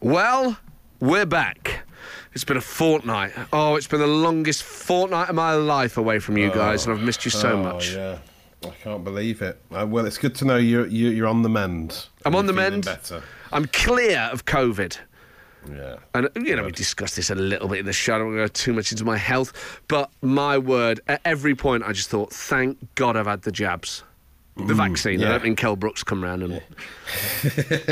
Well, we're back. It's been a fortnight. Oh, it's been the longest fortnight of my life away from you guys, and I've missed you so oh, much. yeah. I can't believe it. Uh, well, it's good to know you're you're, you're on the mend. I'm on the mend. Better. I'm clear of COVID. Yeah. And, you know, we discussed this a little bit in the show. I don't want to go too much into my health. But my word, at every point, I just thought, thank God I've had the jabs. The vaccine. I don't mean Kel Brooks come round and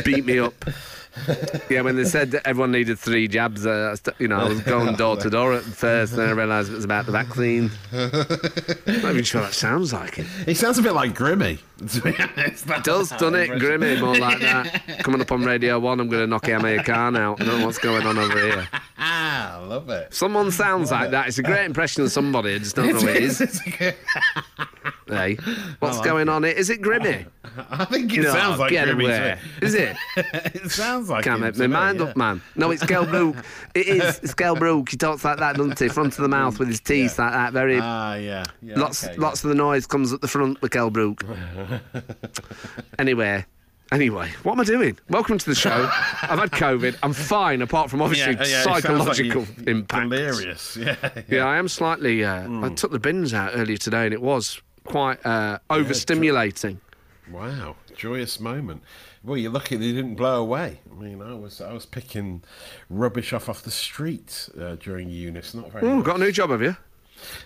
beat me up. Yeah, when they said that everyone needed three jabs, uh, st- you know, I was going door to door at first, then I realised it was about the vaccine. I'm not even sure that sounds like it. It sounds a bit like Grimmy. To be honest, It does, doesn't it? Grimmy, more like that. Coming up on Radio 1, I'm going to knock Amir Khan out. I don't know what's going on over here. Ah, I love it. Someone sounds like that. It's a great impression of somebody. I just don't know who it is. Hey, what's like going on here? Is it Grimmy? I think it No, sounds like get Grimmy. away. Is it? it sounds like Can't make my mind yeah. up, man. No, it's Kel Brook. It is. It's Kel Brook. He talks like that, doesn't he? Front of the mouth with his teeth like that. Very. Ah, yeah. yeah lots, okay, lots of the noise comes at the front with Kel Brook. anyway. Anyway, what am I doing? Welcome to the show. I've had COVID. I'm fine, apart from obviously Yeah, yeah, like psychological you- impact. Delirious. Yeah. Yeah. Yeah, I am slightly. Uh, I took the bins out earlier today, and it was quite uh, overstimulating. Wow, joyous moment. Well, you're lucky they didn't blow away. I mean, I was I was picking rubbish off off the street uh, during uni. It's not very. Oh, got a new job, have you?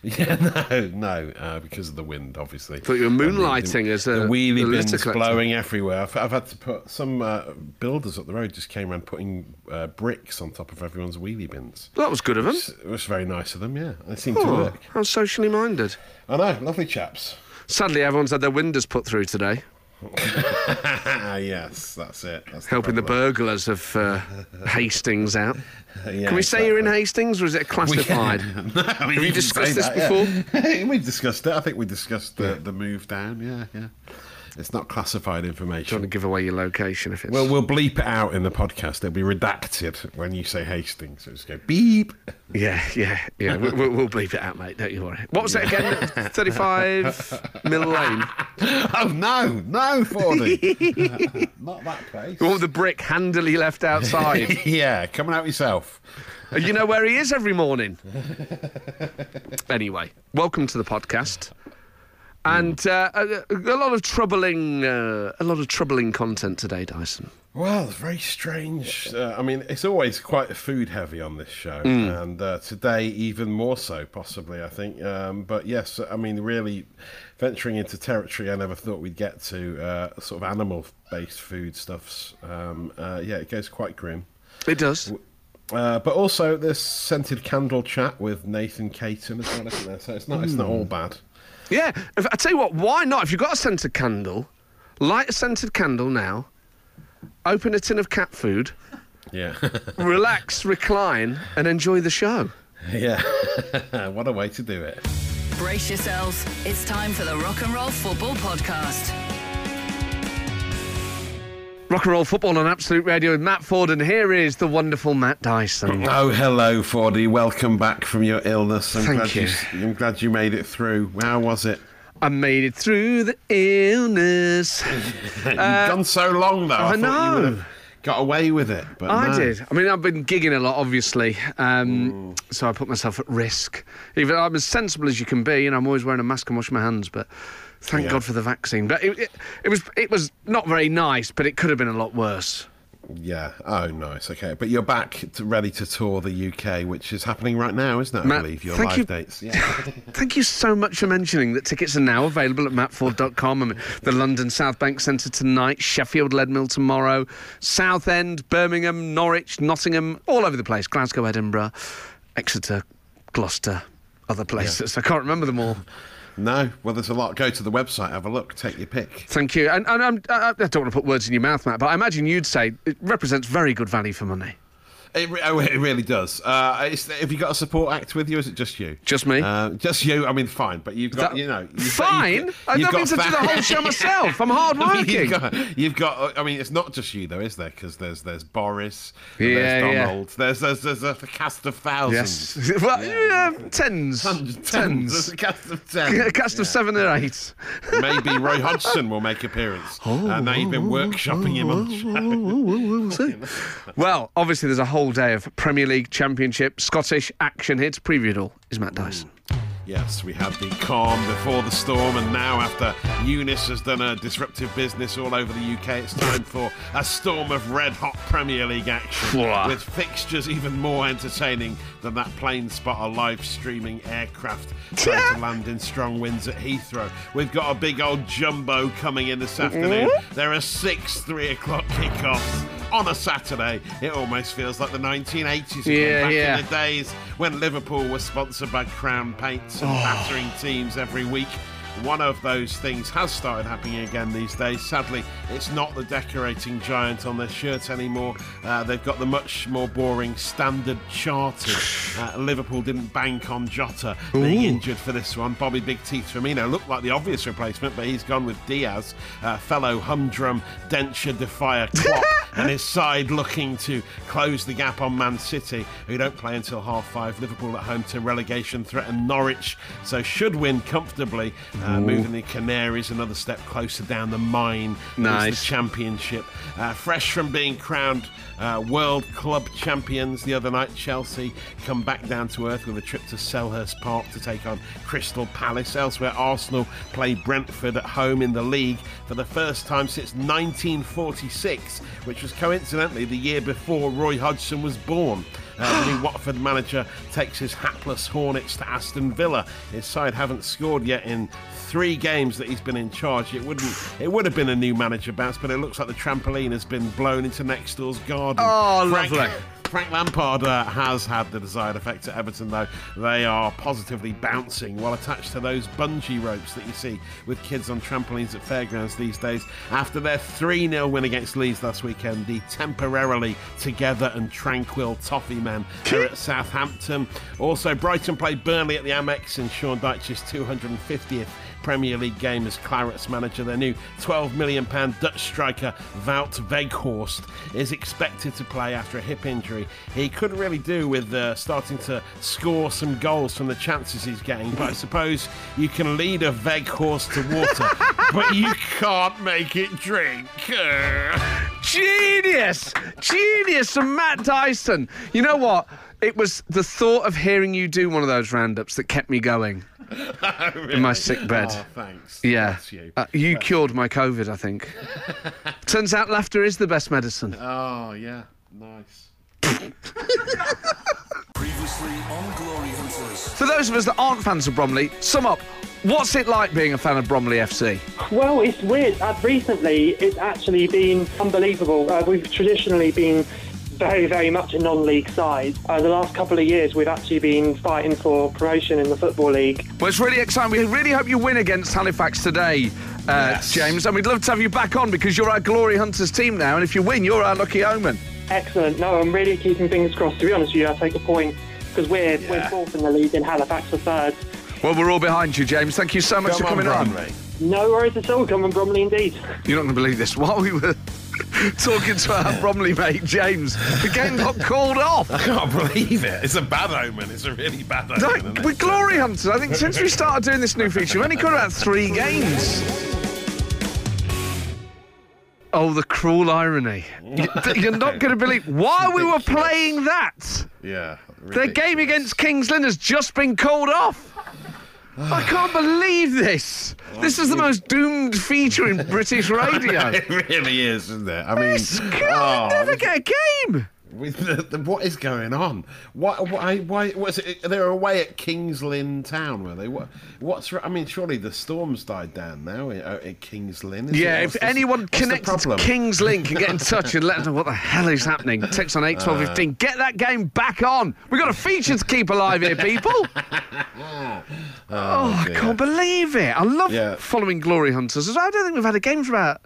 Yeah, no, no, uh, because of the wind, obviously. Thought you were And the- moonlighting as a- the wheelie bins blowing everywhere. I've, I've had to put some uh, builders up the road just came around putting uh, bricks on top of everyone's wheelie bins. That was good of them. It was very nice of them. Yeah, it seemed to Oh, work. how socially minded. I know, lovely chaps. Sadly, everyone's had their windows put through today, yes, that's it. That's helping the problem. burglars of uh, Hastings out. Yeah, Can we say you're in. Hastings, or is it classified? No, I mean, you discussed say this that, Yeah. we discussed it. I think we discussed the, the move down. Yeah, yeah. It's not classified Don't information. want to give away your location if it's. Well, we'll bleep it out in the podcast. It'll be redacted when you say Hastings. So just go beep. yeah, yeah, yeah. we, we'll, we'll bleep it out, mate. Don't you worry. What was it again? Thirty-five Mill Lane. Oh no, no, Fordy. not that place. With the brick handily left outside. yeah, coming out yourself. Uh, you know where he is every morning. anyway, welcome to the podcast. And uh, a, a lot of troubling, uh, a lot of troubling content today, Dyson. Well, very strange. Uh, I mean, it's always quite food heavy on this show, and uh, today even more so, possibly. I think. Um, but yes, I mean, really venturing into territory I never thought we'd get to. Uh, sort of animal-based foodstuffs. Um, uh, yeah, it goes quite grim. It does. Uh, but also this scented candle chat with Nathan Caton as well, isn't there? So it's not it's not all bad. Yeah. If, I tell you what, why not? If you've got a scented candle, light a scented candle now. Open a tin of cat food, Yeah, relax, recline, and enjoy the show. yeah. what a way to do it. Brace yourselves. It's time for the Rock and Roll Football Podcast. Rock and roll football on Absolute Radio with Matt Ford, and here is the wonderful Matt Dyson. Oh, hello, Fordy. Welcome back from your illness. I'm Thank glad you. I'm glad you made it through. How was it? I made it through the illness. You've gone so long though. I, I thought you would know. have got away with it, but I no. did. I mean, I've been gigging a lot, obviously, um, so I put myself at risk. Even I'm as sensible as you can be, and I'm always wearing a mask and washing my hands. But thank Yeah. God for the vaccine. But it, it, it was it was not very nice, but it could have been a lot worse. Yeah. Oh, nice. Okay, but you're back to, ready to tour the UK, which is happening right now, isn't it? I Matt, believe your live you. dates. Yeah. Thank you so much for mentioning that tickets are now available at mattford.com. I mean, the London South Bank Centre tonight, Sheffield Leadmill tomorrow, Southend, Birmingham, Norwich, Nottingham, all over the place. Glasgow, Edinburgh, Exeter, Gloucester, other places. I can't remember them all. no. Well, there's a lot. Go to the website, have a look, take your pick. Thank you. And, and I, I don't want to put words in your mouth, Matt, but I imagine you'd say it represents very good value for money. It, re- oh, it really does. Uh, it's, have you got a support act with you? Or is it just you? Just me. Uh, just you. I mean, fine, but you've got That- you know. You've Fine? Got, I you've don't mean to do the whole show myself. I'm hard working. You've got, you've got. I mean, it's not just you though, is there? Because there's there's Boris. Yeah, there's yeah. Donald. There's, there's there's a cast of thousands. Yes. Well, yeah, tens. Hundreds, tens. Tens. There's a cast of A tens. cast of seven or eight. Maybe Roy Hodgson will make appearance. uh, now you've been workshopping him on the show. Well, obviously, there's a whole day of Premier League, Championship, Scottish action hits. To preview it all is Matt Dyson. Yes, we had the calm before the storm, and now after Eunice has done a disruptive business all over the UK, it's time for a storm of red hot Premier League action with fixtures even more entertaining than that plane spotter live streaming aircraft trying to land in strong winds at Heathrow. We've got a big old jumbo coming in this afternoon. Mm-hmm. There are six three o'clock kickoffs. On a Saturday, it almost feels like the 1980s again, Yeah, back yeah. in the days when Liverpool was sponsored by Crown Paints and oh. battering teams every week. One of those things has started happening again these days. Sadly, it's not the decorating giant on their shirt anymore. Uh, they've got the much more boring standard chartered. Uh, Liverpool didn't bank on Jota being injured for this one. Bobby Big Teeth Firmino looked like the obvious replacement, but he's gone with Diaz, uh, fellow humdrum denture defier Klopp, and his side looking to close the gap on Man City, who don't play until half five. Liverpool at home to relegation threatened Norwich, so should win comfortably, uh, moving the Canaries another step closer down the mine. Nice. The championship. Uh, fresh from being crowned uh, World Club champions the other night, Chelsea come back down to earth with a trip to Selhurst Park to take on Crystal Palace. Elsewhere, Arsenal play Brentford at home in the league for the first time since 1946, which was coincidentally the year before Roy Hodgson was born. Uh, the new Watford manager takes his hapless Hornets to Aston Villa. His side haven't scored yet in three games that he's been in charge. It wouldn't. It would have been a new manager bounce, but it looks like the trampoline has been blown into next door's garden. Oh, Frank, lovely. Frank Lampard uh, has had the desired effect at Everton, though. They are positively bouncing while attached to those bungee ropes that you see with kids on trampolines at fairgrounds these days. After their 3 0 win against Leeds last weekend, the temporarily together and tranquil Toffee men are at Southampton. Also, Brighton played Burnley at the Amex in Sean Dyche's 250th Premier League game as Clarets manager. Their new £12 million Dutch striker Wout Weghorst is expected to play after a hip injury. He couldn't really do with uh, starting to score some goals from the chances he's getting, but I suppose you can lead a Weghorst to water, but you can't make it drink. Genius! Genius from Matt Dyson. You know what? It was the thought of hearing you do one of those roundups that kept me going in my sick bed. Oh, thanks. Yeah. That's you. Uh, you cured my COVID, I think. Turns out laughter is the best medicine. Oh, yeah. Nice. Previously on Glory Hunters. For those of us that aren't fans of Bromley, sum up. What's it like being a fan of Bromley FC? Well, it's weird. Uh, recently, it's actually been unbelievable. Uh, we've traditionally been very, very much a non-league side. Uh, the last couple of years, we've actually been fighting for promotion in the Football League. Well, it's really exciting. We really hope you win against Halifax today, uh, Yes. James. And we'd love to have you back on because you're our Glory Hunters team now. And if you win, you're our lucky omen. Excellent. No, I'm really keeping fingers crossed. To be honest with you, I take a point because we're, we're fourth in the league and Halifax are third. Well, we're all behind you, James. Thank you so much Come for coming on, on. No worries at all. Come on, Bromley, indeed. You're not going to believe this. While we were talking to our Bromley mate, James, the game got called off. I can't believe it. It's a bad omen. It's a really bad omen. It? we're glory hunters. I think since we started doing this new feature, we've only got about three games. Oh, the cruel irony. You- You're not going to believe why we were playing that. Yeah. Their game against Kings Lynn has just been called off. I can't believe this. This is the most doomed feature in British radio. it really is, isn't it? I mean, This could oh, never get a game. With the, the, what is going on? What? Why? Why? Was it? They're away at Kings Lynn Town, were they? What? What's? I mean, surely the storm's died down now at, at Kings Lynn. is Yeah, it? if the- anyone connected to? King's Lynn can get in touch and let us know what the hell is happening, text on 8 12 Uh. 15. Get that game back on. We've got a feature to keep alive here, people. oh, I can't believe it. I love Yeah. following Glory Hunters. I don't think we've had a game for about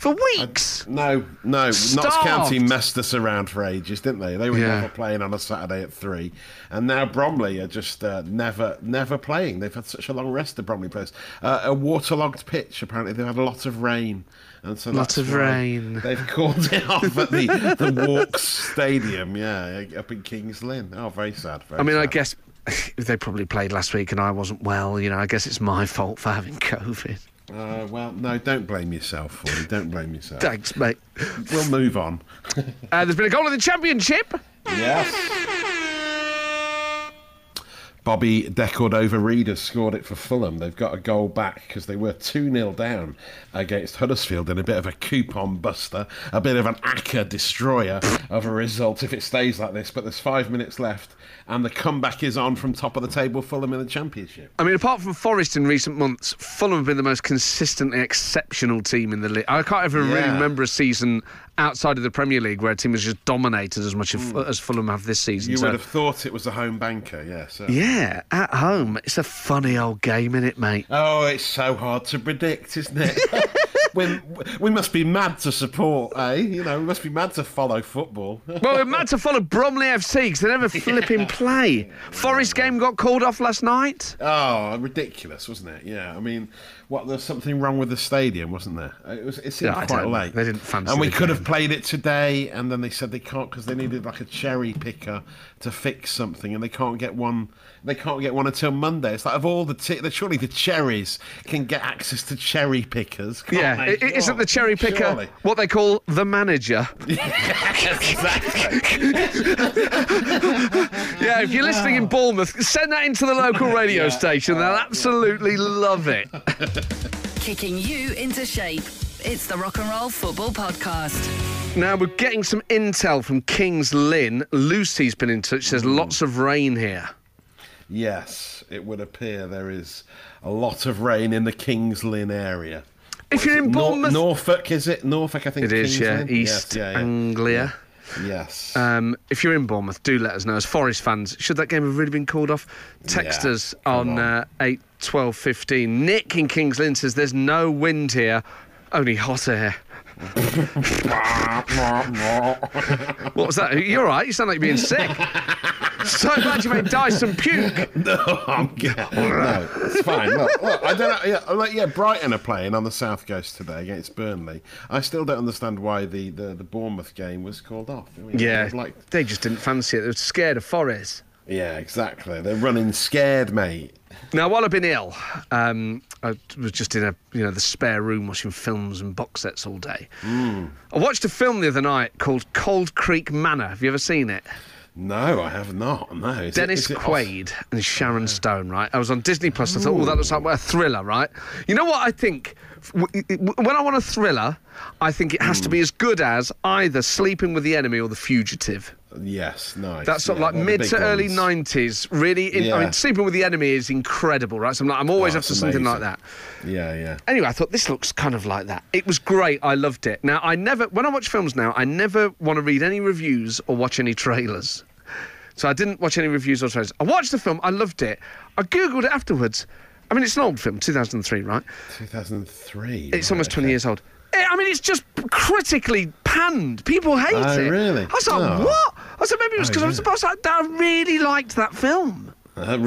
for weeks. No, no. Notts County messed us around for ages, didn't they? They were Yeah. never playing on a Saturday at three, and now Bromley are just uh, never, never playing. They've had such a long rest. The Bromley players, uh, a waterlogged pitch. Apparently, they've had a lot of rain, and so Lots of rain. They've called it off at the the Walks Stadium. Yeah, up in Kings Lynn. Oh, very sad. Very I mean, I guess they probably played last week and I wasn't well. You know, I guess it's my fault for having COVID. Uh, well, no, don't blame yourself for it. Don't blame yourself. Thanks, mate. We'll move on. Uh, there's been a goal in the championship. Yes. Bobby Decordova-Reid scored it for Fulham. They've got a goal back because they were 2 0 down against Huddersfield in a bit of a coupon buster, a bit of an acca destroyer of a result if it stays like this. But there's five minutes left, and the comeback is on from top of the table Fulham in the Championship. I mean, apart from Forest in recent months, Fulham have been the most consistently exceptional team in the league. I can't ever really remember a season outside of the Premier League where a team has just dominated as much as, as Fulham have this season. You So- would have thought it was a home banker, yes. yeah, at home. It's a funny old game, isn't it, mate? Oh, it's so hard to predict, isn't it? we, we must be mad to support, eh? You know, we must be mad to follow football. Well, we're mad to follow Bromley FC because they never flipping play. Forest game got called off last night. Oh, ridiculous, wasn't it? Yeah, I mean, what? There's something wrong with the stadium, wasn't there? It was. It seemed Yeah, quite late. They didn't fancy And we could game. have played it today, and then they said they can't because they needed like a cherry picker to fix something, and they can't get one. They can't get one until Monday. It's like of all the, t- the surely the cherries can get access to cherry pickers. Can't Yeah, they? i- i- isn't the cherry picker Surely. what they call the manager? exactly. Yeah, if you're listening in Bournemouth, send that into the local radio station. They'll absolutely love it. Kicking you into shape. It's the Rock and Roll Football Podcast. Now we're getting some intel from Kings Lynn. Lucy's been in touch. There's hmm. lots of rain here. Yes, it would appear there is a lot of rain in the Kings Lynn area. If you're in Nor- Bournemouth, Norfolk, is it? Norfolk, I think. it is, yeah? East Yes, yeah, yeah. Anglia. Yes. Um, if you're in Bournemouth, do let us know. As Forest fans, should that game have really been called off? Text Yeah, us on, on. Uh, 8 12 15. Nick in Kings Lynn says there's no wind here, only hot air. What was that? You're right. You sound like you're being sick. so glad you made Dyson puke. no, I'm g- no, it's fine. Look, look, I don't know. Yeah, like, yeah, Brighton are playing on the south coast today against Burnley. I still don't understand why the, the, the Bournemouth game was called off. I mean, Yeah, it's like they just didn't fancy it. They were scared of Forest. yeah, exactly. They're running scared, mate. Now, while I've been ill, um, I was just in a you know the spare room watching films and box sets all day. I watched a film the other night called Cold Creek Manor. Have you ever seen it? No, I have not. No, Is Dennis is it- Quaid and Sharon Stone, right? I was on Disney Plus. I thought, oh, that looks like a thriller, right? You know what I think? When I want a thriller, I think it has to be as good as either Sleeping with the Enemy or The Fugitive. Yes, nice. That's sort of Yeah, like mid to early 90s. Really, in, I mean, Sleeping with the Enemy is incredible, right? So I'm, like, I'm always Oh, after it's something like that. Yeah, yeah. Anyway, I thought this looks kind of like that. It was great. I loved it. Now, I never, when I watch films now, I never want to read any reviews or watch any trailers. So I didn't watch any reviews or trailers. I watched the film. I loved it. I googled it afterwards. I mean, it's an old film, 2003, right? 2003. It's right, almost 20 okay. years old. Eh, I mean, it's just critically panned. People hate Oh, it. really? I was like, Oh. what? I said, maybe it was Oh, because I was supposed to. I really liked that film. Uh,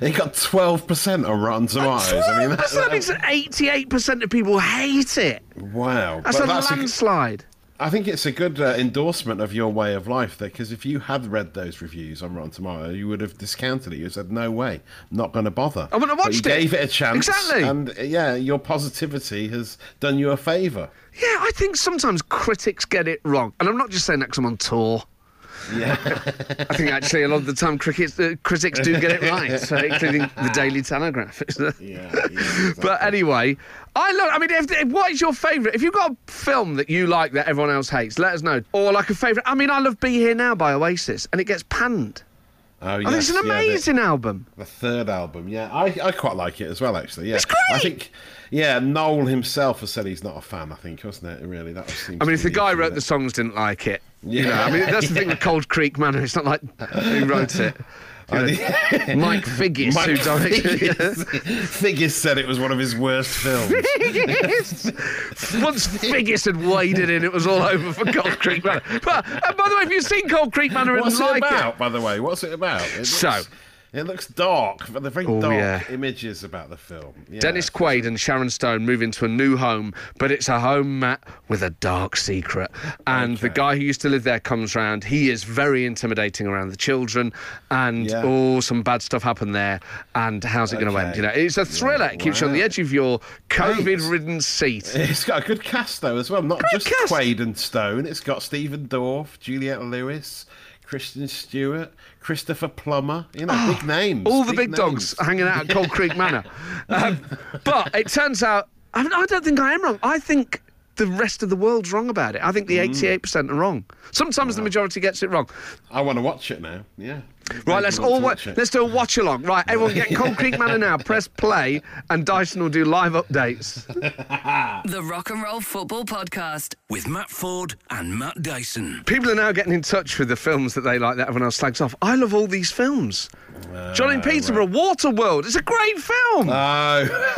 it got 12% on Rotten Tomatoes. I mean, That's that means that 88% of people hate it. wow. That's But a that's a- landslide. I think it's a good uh, endorsement of your way of life there, because if you had read those reviews on Rotten Tomatoes, you would have discounted it. You said, "No way, not going to bother." I wouldn't have But you watched it. gave it a chance, Exactly. and uh, yeah, your positivity has done you a favour. Yeah, I think sometimes critics get it wrong. And I'm not just saying that 'cause I'm on tour. Yeah, I think actually a lot of the time crickets, uh, critics do get it right, so including the Daily Telegraph. yeah. yeah But anyway, I love. I mean, if, if, what is your favourite? If you've got a film that you like that everyone else hates, let us know. Or like a favourite. I mean, I love "Be Here Now" by Oasis, and it gets panned. oh, I think it's an yes, yeah, the- amazing album. The third album, yeah, I, I quite like it as well. Actually, yeah, It's great! I think, yeah, Noel himself has said he's not a fan. I think, wasn't it? Really, that seems. I mean, if the guy wrote the songs didn't like it, you Yeah. know, I mean, that's the thing with Cold Creek Manor. It's not like who wrote it. Mike Figgis, Mike who directed Figgis, Figgis said it was one of his worst films. Figgis. Once Figgis had waded in, it was all over for Cold Creek Manor. But uh, by the way, if you've seen Cold Creek Manor and What's it like about, by the way? What's it about? It looks, So- it looks dark. They're very Oh, dark yeah. images about the film. Yeah. Dennis Quaid and Sharon Stone move into a new home, but it's a home, Matt, with a dark secret. And the guy who used to live there comes round. He is very intimidating around the children, and Yeah. oh, some bad stuff happened there. And how's it going to end? You know, it's a thriller. It keeps you on the edge of your COVID-ridden seat. It's got a good cast though as well. Not just cast. Quaid and Stone. It's got Stephen Dorff, Juliette Lewis, Kristen Stewart, Christopher Plummer. You know, big names. All the big, names. dogs hanging out at Cold Creek Manor. Um, but it turns out, I, mean, I don't think I am wrong. I think the rest of the world's wrong about it. I think the Mm. 88% are wrong. Sometimes the majority gets it wrong. I want to watch it now. Yeah. Right, let's all wa- let's do a watch along. Right, everyone get Cold Creek Manor now. Press play, and Dyson will do live updates. The Rock and Roll Football Podcast. With Matt Ford and Matt Dyson. People are now getting in touch with the films that they like that everyone else slags off. I love all these films. Uh, John and Peterborough, Waterworld. It's a great film. Oh,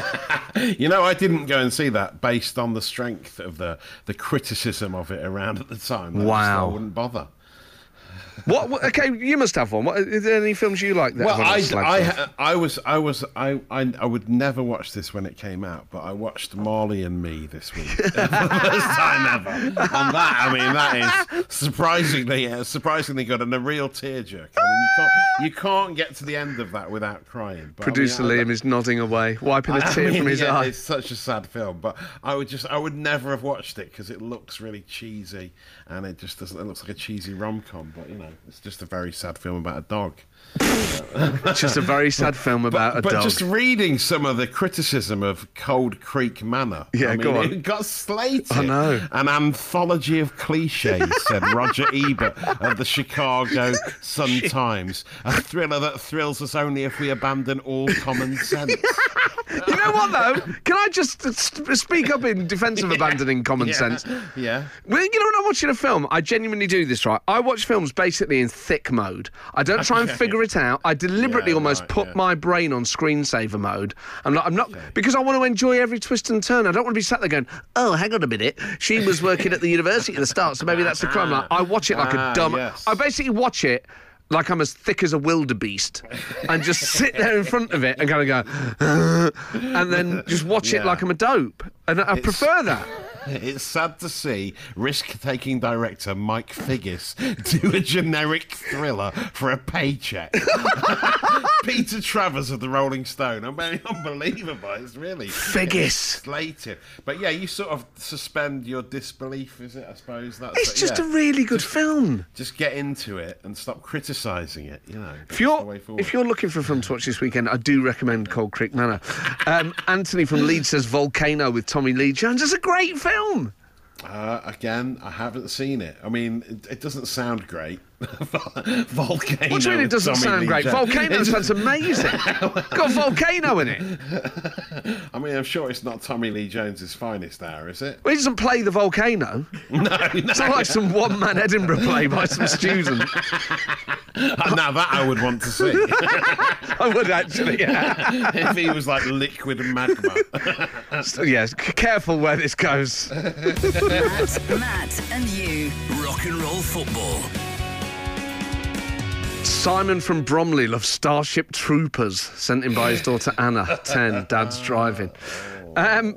you know, I didn't go and see that based on the strength of the the criticism of it around at the time. I just Wow. I wouldn't bother. What, what? Okay, you must have one. What, are there any films you like that Well, I, I. I was, I was, I, I, I would never watch this when it came out, but I watched Marley and Me this week for the first time ever. And that, I mean, that is surprisingly, uh, surprisingly good and a real tearjerker. I mean, you can't, you can't get to the end of that without crying. But, I mean, Producer I- Liam is nodding away, wiping a tear mean, from his yeah, eye. It's such a sad film, but I would just, I would never have watched it because it looks really cheesy, and it just doesn't. It looks like a cheesy rom com, but you know, it's just a very sad film about a dog. It's just a very sad film about a but dog. just reading some of the criticism of Cold Creek Manor. Yeah, I mean, go on. It got slated. I know. An anthology of cliches, said Roger Ebert of the Chicago Sun Times. A thriller that thrills us only if we abandon all common sense. You know what though? Can I just speak up in defence of abandoning common Yeah. sense? Yeah. Well, you know when I'm watching a film, I genuinely do this, right? I watch films basically in thick mode. I don't try and Okay. figure it out. I deliberately Yeah, almost right, put yeah. my brain on screensaver mode. I'm not, I'm not, because I want to enjoy every twist and turn. I don't want to be sat there going, oh, hang on a minute. She was working at the university at the start, so maybe that's the crime. Like, I watch it like Ah, a dumb. yes. I basically watch it. Like I'm as thick as a wildebeest, and just sit there in front of it and kind of go, and then just watch it like I'm a dope, and I prefer that. It's sad to see risk-taking director Mike Figgis do a generic thriller for a paycheck. Peter Travers of the Rolling Stone. I mean, unbelievable. It's really Figgis. slated. But yeah, you sort of suspend your disbelief, is it? I suppose that's It's just yeah. a really good film. just get into it and stop criticising it. You know, If that's the way you're if you're looking for a film to watch this weekend, I do recommend Cold Creek Manor. Um, Anthony from Leeds says Volcano with Tommy Lee Jones. It's a great film. Uh, again, I haven't seen it. I mean, it, it doesn't sound great. Volcano. What do you mean it doesn't Tommy sound great? Jones. Volcano It's- sounds amazing. Got volcano in it. I mean, I'm sure it's not Tommy Lee Jones's finest hour, is it? Well, he doesn't play the volcano. No, no. It's not like some one-man Edinburgh play by some student. now that I would want to see I would actually. Yeah. if he was like liquid magma. So, yes. Careful where this goes. Matt, Matt, and you. Rock and roll football. Simon from Bromley loves Starship Troopers, sent in by his daughter Anna, 10. Dad's driving. Um,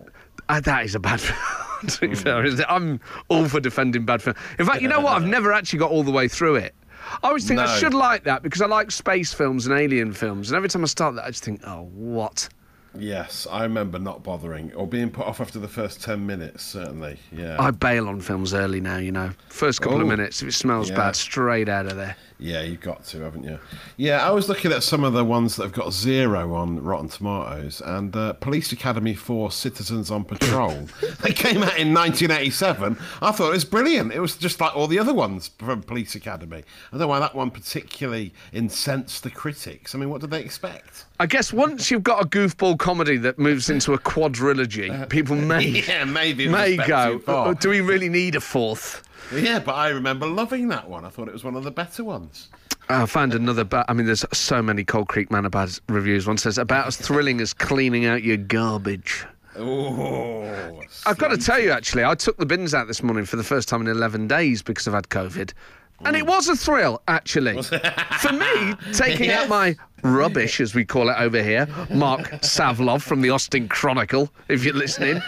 uh, that is a bad film. to be fair, isn't it? I'm all for defending bad film. In fact, you know what? I've never actually got all the way through it. I always think I should like that because I like space films and alien films, and every time I start that, I just think, oh, what? yes, I remember not bothering or being put off after the first 10 minutes, certainly. Yeah. I bail on films early now, you know. First couple of minutes, if it smells Yeah. bad, straight out of there. Yeah, you've got to, haven't you? Yeah, I was looking at some of the ones that have got zero on Rotten Tomatoes, and uh, Police Academy 4 Citizens on Patrol. they came out in 1987. I thought it was brilliant. It was just like all the other ones from Police Academy. I don't know why that one particularly incensed the critics. I mean, what did they expect? I guess once you've got a goofball comedy that moves into a quadrilogy, people may Yeah, maybe. it was a may go. "Oh, Do we really need a fourth? Yeah, but I remember loving that one. I thought it was one of the better ones. I found another. I mean, there's so many Cold Creek Manor bad reviews. One says about as thrilling as cleaning out your garbage. Oh, I've got to tell you, actually, I took the bins out this morning for the first time in 11 days because I've had COVID. And it was a thrill, actually. for me, taking out my rubbish, as we call it over here, Marc Savlov from the Austin Chronicle, if you're listening,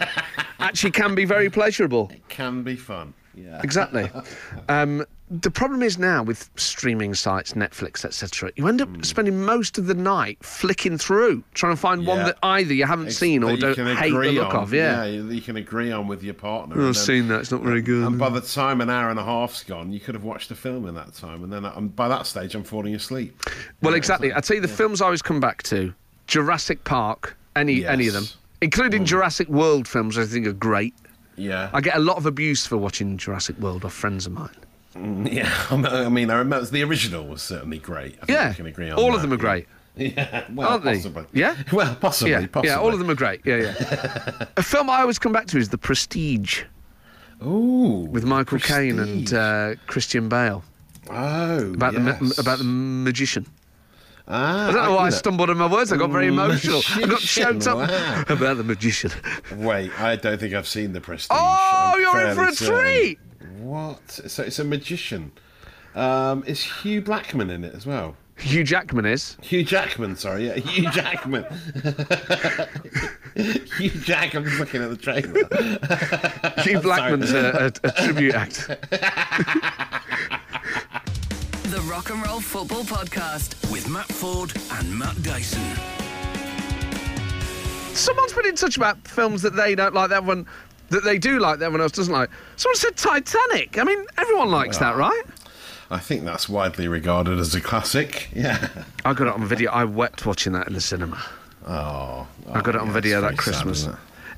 actually can be very pleasurable. It can be fun. Yeah. Exactly. Um, the problem is now with streaming sites, Netflix, etc. You end up spending most of the night flicking through, trying to find one that either you haven't It's- seen or you don't hate the look on. of. Yeah. you, you can agree on with your partner. I've then- seen that. It's not very good. And by the time an hour and a half's gone, you could have watched the film in that time, and then and by that stage, I'm falling asleep. Well, exactly. I tell you, the films I always come back to: Jurassic Park, any any of them, Yes. Mm. including Jurassic World films. I think are great. Yeah, I get a lot of abuse for watching Jurassic World off friends of mine. yeah. I mean, I remember the original was certainly great. I think Yeah, can agree on all that, of them are great. Yeah, well, Aren't they? Yeah? well, possibly, Yeah, possibly. yeah, all of them are great. Yeah, yeah. a film I always come back to is The Prestige Ooh, with Michael Caine and uh, Christian Bale oh, about the ma- about the magician. Ah, I don't know why I stumbled on my words. I got very emotional. I got choked up wow. about the magician. Wait, I don't think I've seen the Prestige. Oh, I'm you're in for a treat. What? So it's a magician. Um, is Hugh Blackman in it as well? Hugh Jackman is. Hugh Jackman, sorry, yeah, Hugh Jackman. Hugh Jackman's looking at the trailer. Hugh Blackman's a, a, a tribute act. The Rock and Roll Football Podcast. With Matt Ford and Matt Dyson. Someone's been in touch about films that they don't like, that one that they do like, that everyone else doesn't like. Someone said Titanic. I mean, everyone likes that, right? I think that's widely regarded as a classic. Yeah. I got it on video. I wept watching that in the cinema. Oh. oh I got it on yeah, video that very sad, Christmas.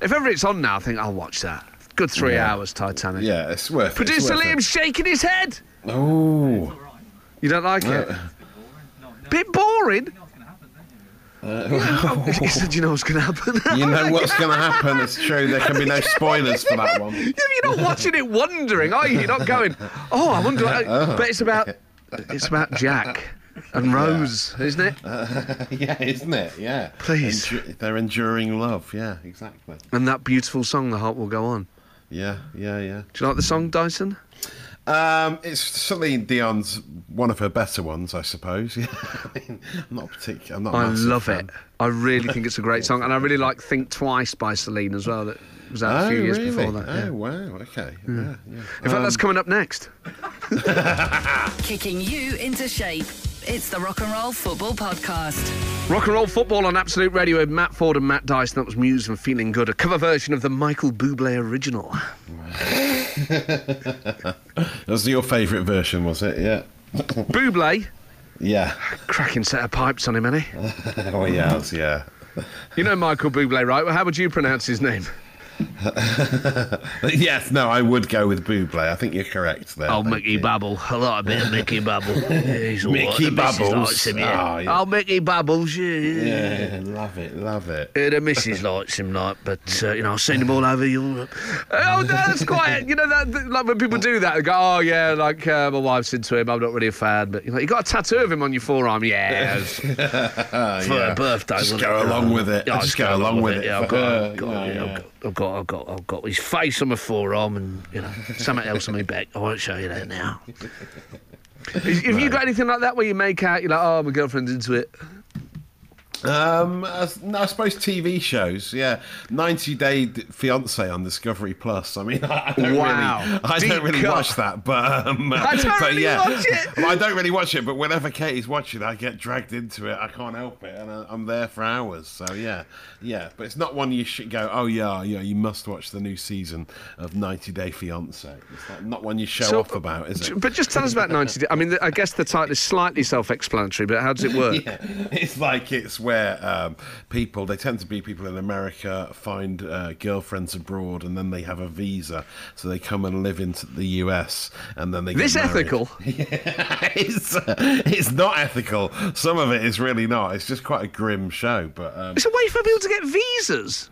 if ever it's on now, I think I'll watch that. Good three Yeah. hours, Titanic. Yeah, it's worth it. Producer it's worth Liam's shaking his head. it. Oh. You don't like uh. it? Bit boring. Uh. Yeah, he said, "You know what's going to happen." You know what's going to happen. It's true. There can be no spoilers for that one. You're not watching it wondering, are you? You're not going, oh, I wonder. What, uh. but it's about it's about Jack and Rose, isn't it? yeah, isn't it? Yeah. Please. Endu- they're enduring love. Yeah, exactly. And that beautiful song, "The Heart Will Go On." Yeah, yeah, yeah. Do you like the song, Dyson? Um, it's Celine Dion's one of her better ones, I suppose. Yeah, I mean, I'm not particular. I'm not. a I massive love fan. it. I really think it's a great song, and I really like "Think Twice" by Celine as well. That was out a Oh, few years really? before that. Oh, yeah. wow. Okay. Yeah, yeah. In fact, that's coming up next. Kicking you into shape. It's the Rock and Roll Football Podcast. Rock and roll football on Absolute Radio with Matt Ford and Matt Dyson. That was Muse and Feeling Good, a cover version of the Michael Bublé original. That was your favourite version, was it? Yeah. Bublé, Yeah. cracking set of pipes on him, any? Oh, yeah. Yeah. You know Michael Bublé, right? Well, how would you pronounce his name? yes. No, I would go with Buble. I think you're correct there. Oh, Mickey you. Bubble. I like a bit of Mickey Bubble. Mickey right. The missus Bubbles. likes him, yeah. Oh, yeah. Oh, Mickey Bubbles, yeah. Yeah, love it, love it. Yeah, the missus likes him, like, but uh, you know, I've seen him all over Europe. Oh, that's quite, you know, that, like when people do that, they go, "Oh yeah, like uh, my wife's into him. I'm not really a fan, but you know, you got a tattoo of him on your forearm, yeah, for yeah. her birthday. Just go it? along with it. I'll Just go along with it Yeah, I've got, I've got. I've got, got, I've got, I've got his face on my forearm, and you know, something else on my back. I won't show you that now. Have you got anything like that where you make out, you're like, oh, my girlfriend's into it? Um, I, I suppose TV shows. Yeah, 90 Day Fiance on Discovery Plus. I mean, I don't Wow. really, I Deep don't really cut. watch that, but um, I don't but really yeah, watch it. I don't really watch it, but whenever Katie's watching, I get dragged into it. I can't help it, and I, I'm there for hours. So yeah, yeah. But it's not one you should go. Oh yeah, yeah. You must watch the new season of 90 Day Fiance. It's not, not one you show So- off about, is it? But just tell us about 90 Day. I mean, I guess the title is slightly self explanatory, but how does it work? Yeah, it's like it's where um, people they tend to be people in America find uh, girlfriends abroad and then they have a visa, so they come and live into the US and then they get This married. ethical? it's uh, it's not ethical. Some of it is really not. It's just quite a grim show, but um, It's a way for people to get visas.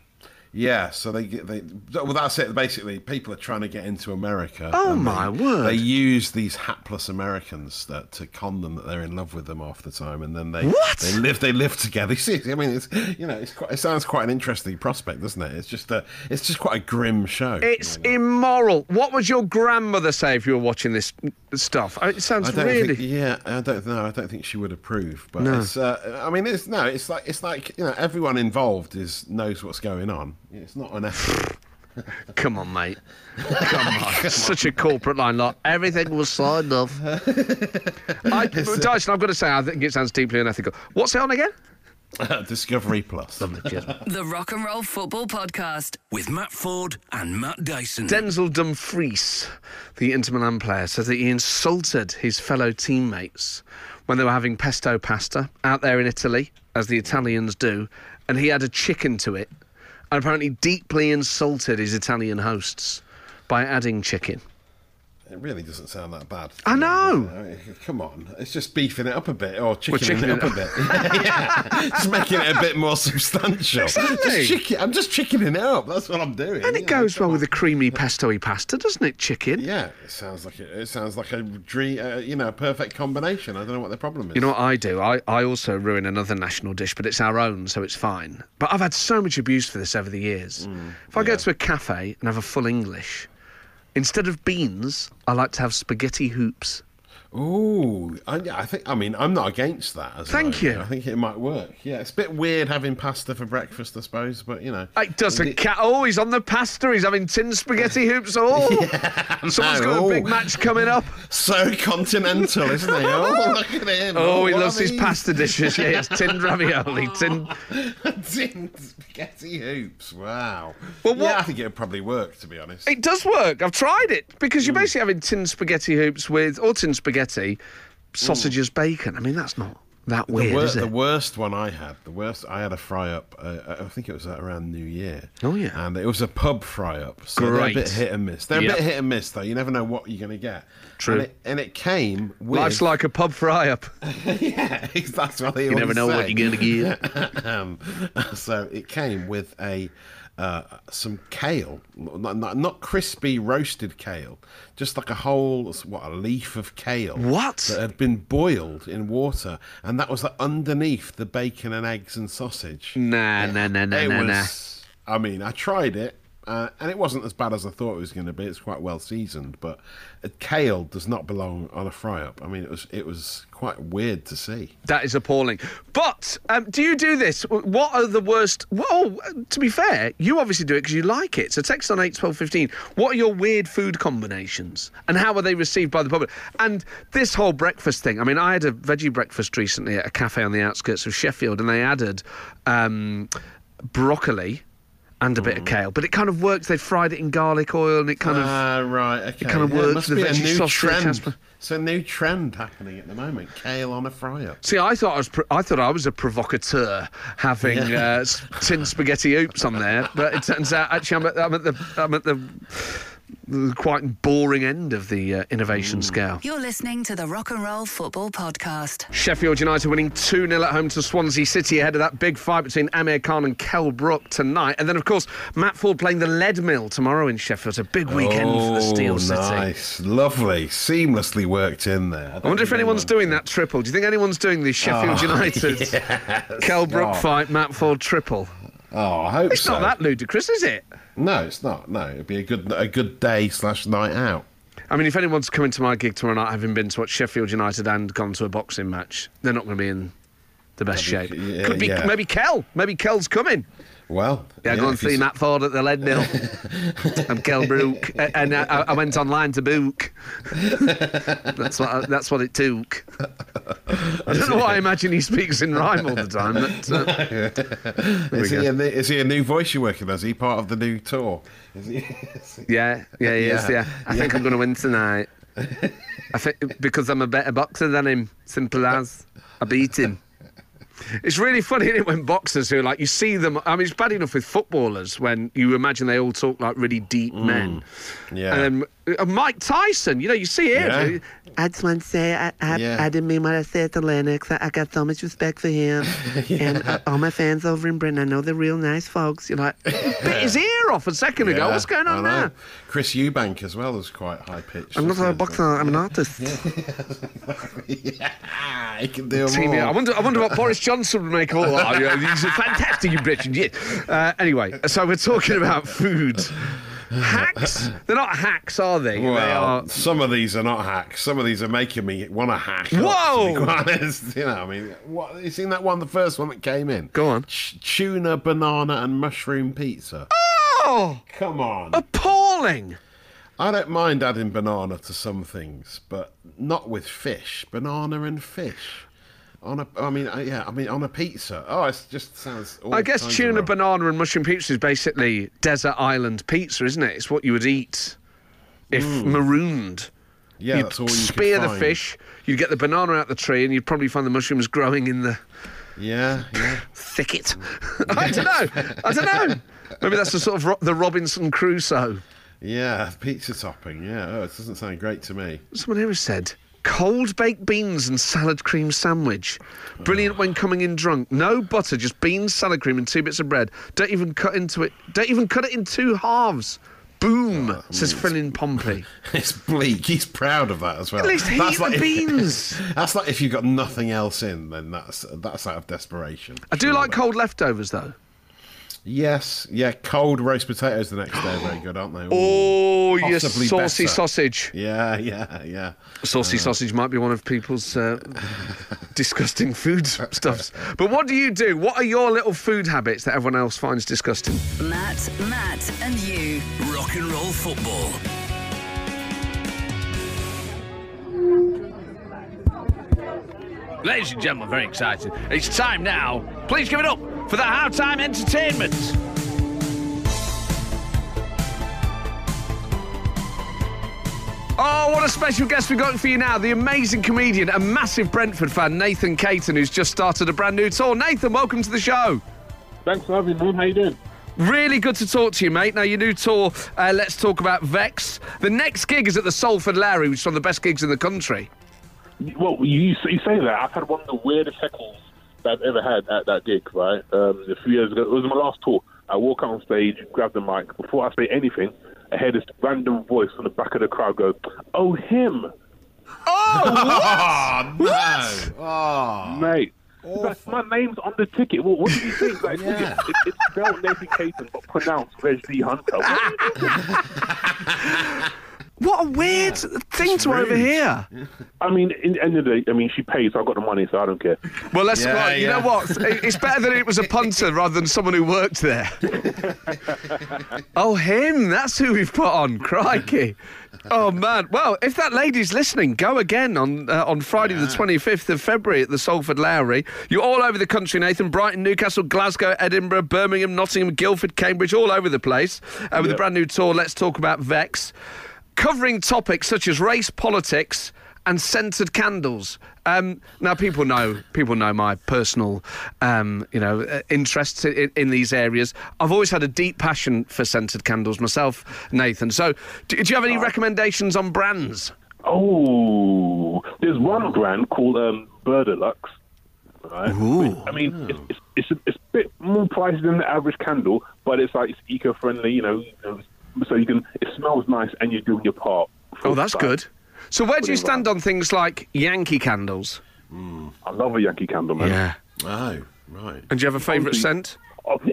Yeah, so they get they. Well, that's it. Basically, people are trying to get into America. Oh, my they, word. They use these hapless Americans that, to con them that they're in love with them half the time, and then they What? they live they live together. See, I mean, it's you know, it's quite, it sounds quite an interesting prospect, doesn't it? It's just a it's just quite a grim show. It's really. immoral. What would your grandmother say if you were watching this stuff? It sounds really. think, yeah, I don't know. I don't think she would approve. But it's, uh, I mean, it's no, it's like it's like you know, everyone involved is knows what's going on. It's not an effort. Come on, mate. Come on. Such a corporate line. Like, everything was signed off. I, Dyson, I've got to say, I think it sounds deeply unethical. What's it on again? Discovery Plus. The Rock and Roll Football Podcast. With Matt Ford and Matt Dyson. Denzel Dumfries, the Inter Milan player, says that he insulted his fellow teammates when they were having pesto pasta out there in Italy, as the Italians do, and he had a chicken to it, and apparently deeply insulted his Italian hosts by adding chicken. It really doesn't sound that bad. I know. I mean, come on, it's just beefing it up a bit or chickening chickening it up a bit. yeah, just making it a bit more substantial. Exactly. Just chicken, I'm just chickening it up. That's what I'm doing. And it know, goes well on. with the creamy pesto-y pasta, doesn't it, chicken? Yeah, it sounds like it. It sounds like a dream. Uh, you know, a perfect combination. I don't know what the problem is. You know what I do? I, I also ruin another national dish, but it's our own, so it's fine. But I've had so much abuse for this over the years. if I go to a cafe and have a full English, instead of beans, I like to have spaghetti hoops. Ooh, I, yeah, I think. I mean, I'm not against that. As Thank you. I think it might work. Yeah, it's a bit weird having pasta for breakfast, I suppose. But you know, It doesn't cat. Oh, he's on the pasta. He's having tin spaghetti hoops. Oh, someone's got a big match coming up. so continental, isn't he? Oh, look at him. Oh, he loves his these? pasta dishes. Yeah, it's tinned ravioli, tin. tin spaghetti hoops. Wow. Well, what- Yeah, I think it would probably work. To be honest. It does work. I've tried it because you're hmm. basically having tin spaghetti hoops with, or tin spaghetti, sausages, bacon. I mean, that's not that The, weird, wor- is it? the worst one I had, the worst I had a fry up. Uh, I think it was around New Year. Oh, yeah. and it was a pub fry up. So they're a bit hit and miss. They're Yep. a bit hit and miss though. You never know what you're going to get. True. And it, and it came with. Life's like a pub fry up. yeah, that's what they You never know what you're going to get. um, so it came with a uh, some kale, not, not, not crispy roasted kale, just like a whole what a leaf of kale. What? that had been boiled in water, and that was like, underneath the bacon and eggs and sausage. Nah, nah, nah, nah, it nah, nah. was. I mean, I tried it. Uh, and it wasn't as bad as I thought it was going to be. It's quite well seasoned, but kale does not belong on a fry up. I mean, it was it was quite weird to see. That is appalling. But um, do you do this? What are the worst? Well, to be fair, you obviously do it because you like it. So text on eight twelve fifteen. What are your weird food combinations, and how are they received by the public? And this whole breakfast thing. I mean, I had a veggie breakfast recently at a cafe on the outskirts of Sheffield, and they added um, broccoli. And a bit of kale, but it kind of works. They fried it in garlic oil, and it kind of Ah, right. Okay. It kind of Yeah, works must with be a new sausage, trend. So a new trend happening at the moment. Kale on a fryer. See, I thought I was. I thought I was a provocateur having uh, tin spaghetti oops on there, but it turns out actually I'm at, I'm at the I'm at the quite boring end of the uh, innovation scale. You're listening to the Rock and Roll Football Podcast. Sheffield United winning 2 0 at home to Swansea City ahead of that big fight between Amir Khan and Kel Brook tonight. And then, of course, Matt Ford playing the Leadmill tomorrow in Sheffield. It's a big weekend for the Steel Oh, City. Nice, lovely, seamlessly worked in there. I wonder if anyone's doing that triple. Do you think anyone's doing the Sheffield Oh, United Kel Brook Oh. fight, Matt Ford triple? Oh, I hope It's so. not that ludicrous, is it? No, it's not. No, it'd be a good a good day slash night out. I mean, if anyone's coming to my gig tomorrow night, having been to watch Sheffield United and gone to a boxing match, they're not going to be in the best shape. Yeah, Could be yeah. maybe Kel. Maybe Kel's coming. Well, Yeah, go and see Matt Ford at the Leadmill. I'm Kel Brook, and I, I went online to book. that's what I, that's what it took. I don't know why I imagine he speaks in rhyme all the time. But, uh, Is he, a, new- is he a new voice you're working as? Is he part of the new tour? Is he, is he- yeah, yeah, he is. Yeah. Yeah, I think I'm going to win tonight. I think because I'm a better boxer than him. Simple as I beat him. It's really funny isn't it, when boxers who are like you see them. I mean, it's bad enough with footballers when you imagine they all talk like really deep men, Yeah. and then uh, Mike Tyson. You know, you see it. Yeah. I just want to say I, I, Yeah. I didn't mean what I said to Lennox. I, I got so much respect for him. And uh, all my fans over in Britain, I know they're real nice folks. You're like, Bit his ear off a second ago. What's going on I there? Chris Eubank as well was quite high pitched. I'm not a boxer, I'm an artist. yeah, he can do TV. more. I wonder. I wonder what Boris Johnson would make of all that. You know, He's a fantastic impression. Yeah. Uh, anyway, so we're talking about food. Hacks? They're not hacks, are they? they Well, are. some of these are not hacks. Some of these are making me want to hack. up, Whoa! To be quite honest. You know, I mean, what, you seen that one, the first one that came in? Go on. Ch- tuna, banana, and mushroom pizza. Oh, Come on. appalling! I don't mind adding banana to some things, but not with fish. Banana and fish. On a, I mean, uh, yeah, I mean, on a pizza. Oh, it just sounds. I guess tuna, banana, and mushroom pizza is basically desert island pizza, isn't it? It's what you would eat if marooned. Yeah, you'd you spear the fish, you'd get the banana out the tree, and you'd probably find the mushrooms growing in the Yeah, yeah. thicket. I don't know. I don't know. Maybe that's the sort of ro- the Robinson Crusoe. Yeah, pizza topping. Yeah, oh, it doesn't sound great to me. Someone here has said cold baked beans and salad cream sandwich. Brilliant when coming in drunk. No butter, just beans, salad cream, and two bits of bread. Don't even cut into it. Don't even cut it in two halves. Boom, oh, says Phil in Pompey. It's bleak. He's proud of that as well. At least heat the like- beans. That's like if you've got nothing else in, then that's that's out of desperation. I do like cold leftovers though. Yes, yeah. Cold roast potatoes the next day are very good, aren't they? Ooh. Oh, yes, Possibly saucy better. sausage. Yeah, yeah, yeah. Saucy sausage might be one of people's uh, disgusting food stuffs. But what do you do? What are your little food habits that everyone else finds disgusting? Matt, Matt, and you. Rock and roll football. Ladies and gentlemen, very excited. It's time now. Please give it up for the halftime entertainment. Oh, what a special guest we've got for you now. The amazing comedian and massive Brentford fan, Nathan Caton, who's just started a brand new tour. Nathan, welcome to the show. Thanks for having me, man. How you doing? Really good to talk to you, mate. Now, your new tour, uh, let's talk about Vex. The next gig is at the Salford Lowry, which is one of the best gigs in the country. Well, you, you say that. I've had one of the weirdest heckles I've ever had at that gig, right? Um, a few years ago. It was my last tour. I walk out on stage, grab the mic. Before I say anything, I hear this random voice from the back of the crowd go, Oh, him, Oh no! Oh, mate. Like, my name's on the ticket. What, what do you think? Like, Yeah. it, it's spelled Nathan Caton, but pronounced Reg D. Hunter. What are you doing? What a weird thing to rude. overhear. I mean, in the end of the day, I mean, she paid, so I got the money, so I don't care. Well, let's. Yeah, well, you yeah. know what? It's better that it was a punter rather than someone who worked there. oh, him. That's who we've put on. Crikey. Oh man! Well, if that lady's listening, go again on uh, on Friday the twenty fifth of February at the Salford Lowry. You're all over the country, Nathan. Brighton, Newcastle, Glasgow, Edinburgh, Birmingham, Nottingham, Guildford, Cambridge, all over the place uh, with a brand new tour. Let's talk about Vex, covering topics such as race, politics, and scented candles. Um, now, people know people know my personal, um, you know, uh, interests in, in these areas. I've always had a deep passion for scented candles myself, Nathan. So, do, do you have any recommendations on brands? Oh, there's one brand called um, Burdalux. Right? Ooh. I mean, it's, it's, it's, a, it's a bit more pricey than the average candle, but it's like it's eco-friendly. You know, you know, so you can. It smells nice, and you're doing your part. Oh, that's Full good. So, where do you stand on things like Yankee candles? time. I love a Yankee candle, man. Yeah. Oh, right. And do you have a favourite scent?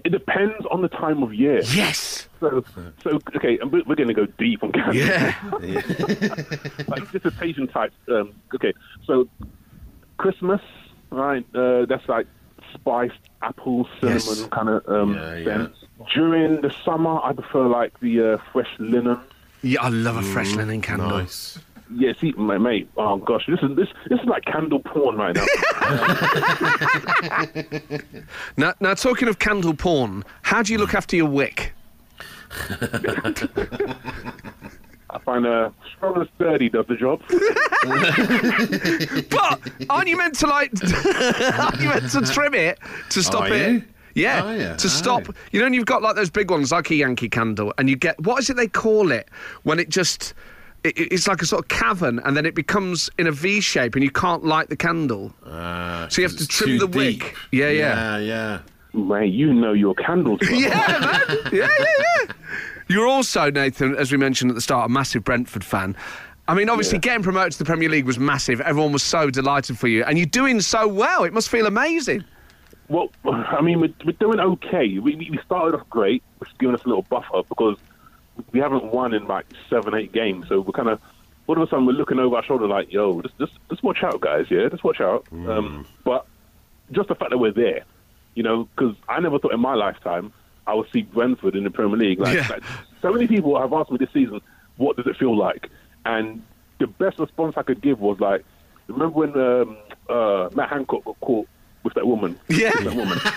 It depends on the time of year. Yes. So, so okay, and we're, we're going to go deep on candles. Yeah. like dissertation type. Um, okay, so Christmas, right? Uh, that's like spiced apple, cinnamon Yes. kind of um, Yeah, yeah. During the summer, I prefer like the uh, fresh linen. Yeah, I love a fresh linen candle. Nice. Yeah, see, my mate. Oh gosh, this is this this is like candle porn right now. Now, now, talking of candle porn, how do you look after your wick? I find a strong and sturdy does the job. But aren't you meant to like? aren't you meant to trim it to stop Are it? you? Yeah, Oh, yeah. to Oh. stop. You know, and you've got like those big ones, like a Yankee candle, and you get what is it they call it when it just it, it's like a sort of cavern, and then it becomes in a V shape, and you can't light the candle. Uh, So you have to trim too the deep. wick. Yeah, yeah. yeah, yeah. Mate, you know your candles. brother. Yeah, man. Yeah, yeah, yeah. You're also, Nathan, as we mentioned at the start, a massive Brentford fan. I mean, obviously, getting promoted to the Premier League was massive. Everyone was so delighted for you, and you're doing so well. It must feel amazing. Well, I mean, we're, we're doing okay. We, we we started off great, which is giving us a little buffer because we haven't won in like seven, eight games. So we're kind of, all of a sudden, we're looking over our shoulder like, yo, just, just, just watch out, guys, yeah? Just watch out. Um, but just the fact that we're there, you know, because I never thought in my lifetime I would see Brentford in the Premier League. Like, Yeah. like, so many people have asked me this season, what does it feel like? And the best response I could give was like, remember when um, uh, Matt Hancock got caught with that woman? Yeah. With that woman.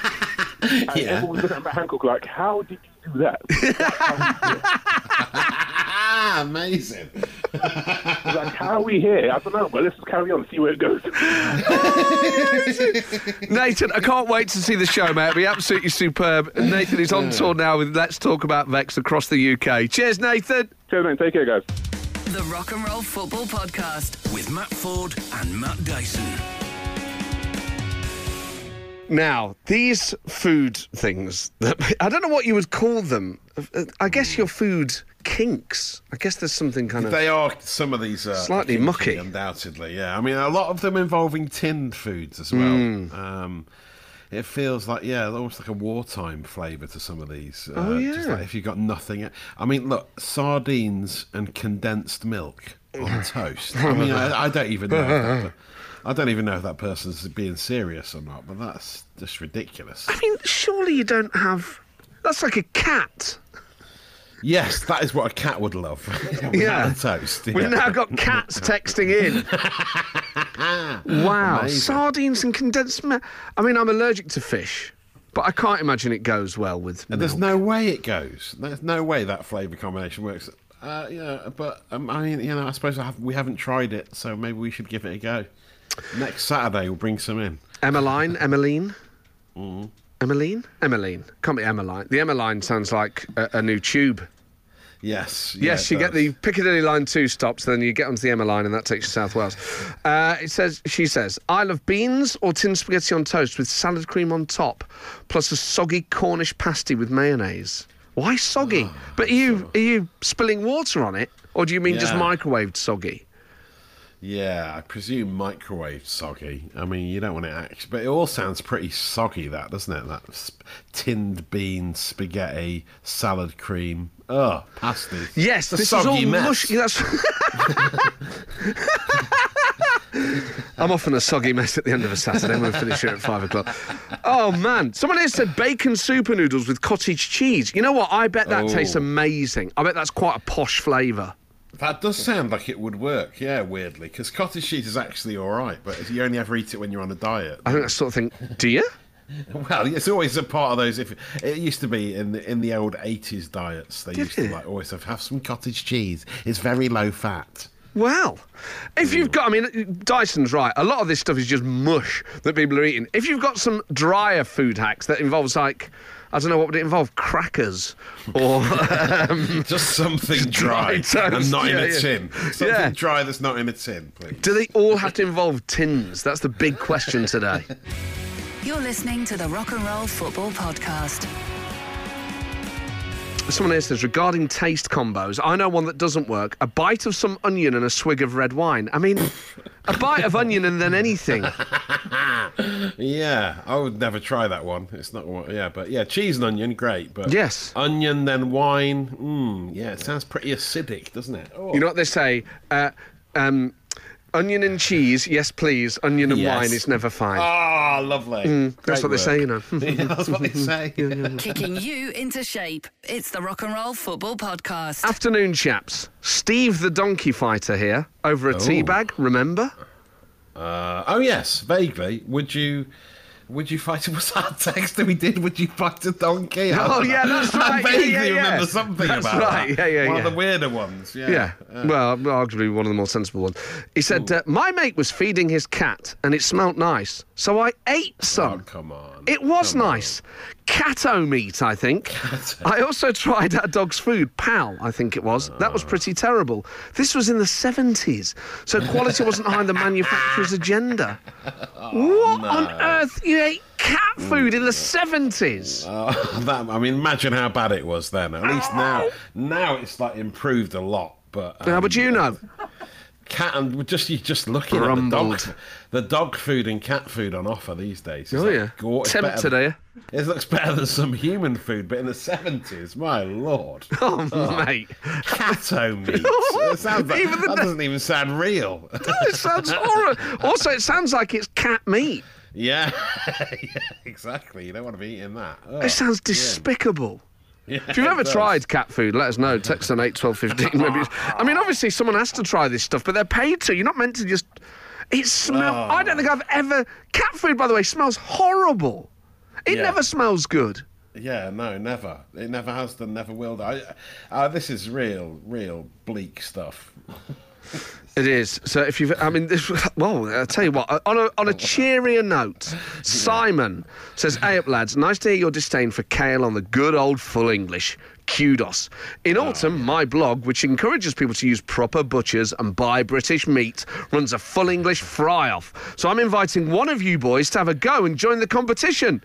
And Yeah. everyone was looking at Matt Hancock like, how did you do that? That's how you do it. Ah, amazing. It's like, how are we here? I don't know, but let's just carry on and see where it goes. Nathan, I can't wait to see the show, mate. It'll be absolutely superb. Nathan is on tour now with Let's Talk About Vex across the UK. Cheers, Nathan. Cheers, mate. Take care, guys. The Rock and Roll Football Podcast. With Matt Ford and Matt Dyson. Now, these food things, that, I don't know what you would call them. Uh, I guess your food kinks. I guess there's something kind of. They are some of these uh, Slightly kinky, mucky. undoubtedly. Yeah, I mean a lot of them involving tinned foods as well. Hmm. Um, it feels like yeah, almost like a wartime flavour to some of these. Uh, Oh, Just yeah. like if you've got nothing. I mean, look, sardines and condensed milk on toast. I mean, I, I don't even know. That, I don't even know if that person's being serious or not, but that's just ridiculous. I mean, surely you don't have. That's like a cat. Yes, that is what a cat would love. Yeah. toast. We've now got cats texting in. wow. Amazing. Sardines and condensed milk. I mean, I'm allergic to fish, but I can't imagine it goes well with. And there's no way it goes. There's no way that flavour combination works. Uh, yeah, but um, I mean, you know, I suppose I have, we haven't tried it, so maybe we should give it a go. Next Saturday, we'll bring some in. Emmeline, Emmeline. Mm-hmm. Emmeline? Emmeline. Can't be Emmeline. The Emmeline sounds like a, a new tube. Yes. Yes, it you get the Piccadilly line two stops, then you get onto the Emma line, and that takes you to South Wales. Uh, it says, she says, I love beans or tin spaghetti on toast with salad cream on top, plus a soggy Cornish pasty with mayonnaise. Why soggy? Oh, but are you are you spilling water on it, or do you mean just microwaved soggy? Yeah, I presume microwave soggy. I mean, you don't want it actually, but it all sounds pretty soggy, that doesn't it? That sp- tinned bean, spaghetti, salad cream. Ugh, pasty. Yes, a this is all soggy mess. mushy. That's... I'm often a soggy mess at the end of a Saturday. We'll finish here at five o'clock. Oh man! Someone here said bacon super noodles with cottage cheese. You know what? I bet that tastes Oh. amazing. I bet that's quite a posh flavour. That does sound like it would work, yeah, weirdly, because cottage cheese is actually all right, but you only ever eat it when you're on a diet. I think that's sort of thing. Do you? Well, it's always a part of those. If it used to be in the in the old '80s diets, they Did used to it? like always have, have some cottage cheese. It's very low fat. Well, if you've got, I mean, Dyson's right. A lot of this stuff is just mush that people are eating. If you've got some drier food hacks that involves like, I don't know, what would it involve? Crackers or um, Just something dry dry, toast, and not yeah, in a yeah. tin. Something Yeah. dry that's not in a tin, please. Do they all have to involve tins? That's the big question today. You're listening to the Rock and Roll Football Podcast. Someone here says, regarding taste combos, I know one that doesn't work. A bite of some onion and a swig of red wine. I mean, a bite of onion and then anything. Yeah, I would never try that one. It's not what. Yeah, but yeah, cheese and onion, great. But Yes. onion then wine. Mm, yeah, it sounds pretty acidic, doesn't it? Oh. You know what they say? Uh, um, onion and cheese, yes please. Onion and Yes. wine is never fine. Ah, lovely. Mm, That's Great what they say, you know. Yeah, that's what they say. Kicking you into shape. It's the Rock and Roll Football Podcast. Afternoon, chaps. Steve the donkey fighter here, over a teabag, remember? Uh, oh yes, vaguely. Would you? Would you fight? Was that text that we did? Would you fight a donkey? Oh, yeah, that's right. Yeah, vaguely yeah, yeah. remember something That's about right. that. Yeah, yeah, One yeah. of the weirder ones. Yeah. Yeah. Uh, well, arguably one of the more sensible ones. He said, uh, My mate was feeding his cat and it smelt nice. So I ate Oh, some. come on. It was Come on. nice. Kattomeat, I think. I also tried our dog's food, Pal, I think it was. That was pretty terrible. This was in the 70s, so quality wasn't high on the manufacturer's agenda. what on earth? You ate cat food in the 70s? Oh, that, I mean, imagine how bad it was then. At least now, now it's like improved a lot. But How um, would you know? cat and just you just looking at the dog, the dog food and cat food on offer these days. It's Oh, like yeah. gore- it's Tempted, than- are you? It looks better than some human food, but in the seventies, my lord, oh, oh, mate. Kattomeat. Sounds like, Even that doesn't even sound real. It sounds horrible. Also, it sounds like it's cat meat. yeah, yeah, exactly. You don't want to be eating that. Oh, It sounds despicable. yeah, If you've ever tried cat food, let us know. Text on 8 12 15. Maybe. I mean, obviously, someone has to try this stuff, but they're paid to. You're not meant to just. It smells. Oh. I don't think I've ever. Cat food, by the way, smells horrible. It Yeah. never smells good. Yeah, no, never. It never has done, never will. I, uh, this is real, real bleak stuff. It is. So if you've, I mean, this. Well, I'll tell you what. On a on a cheerier note, Simon says, "Hey up, lads. Nice to hear your disdain for kale on the good old full English." Kudos. In oh, autumn, my blog, which encourages people to use proper butchers and buy British meat, runs a full English fry off. So I'm inviting one of you boys to have a go and join the competition.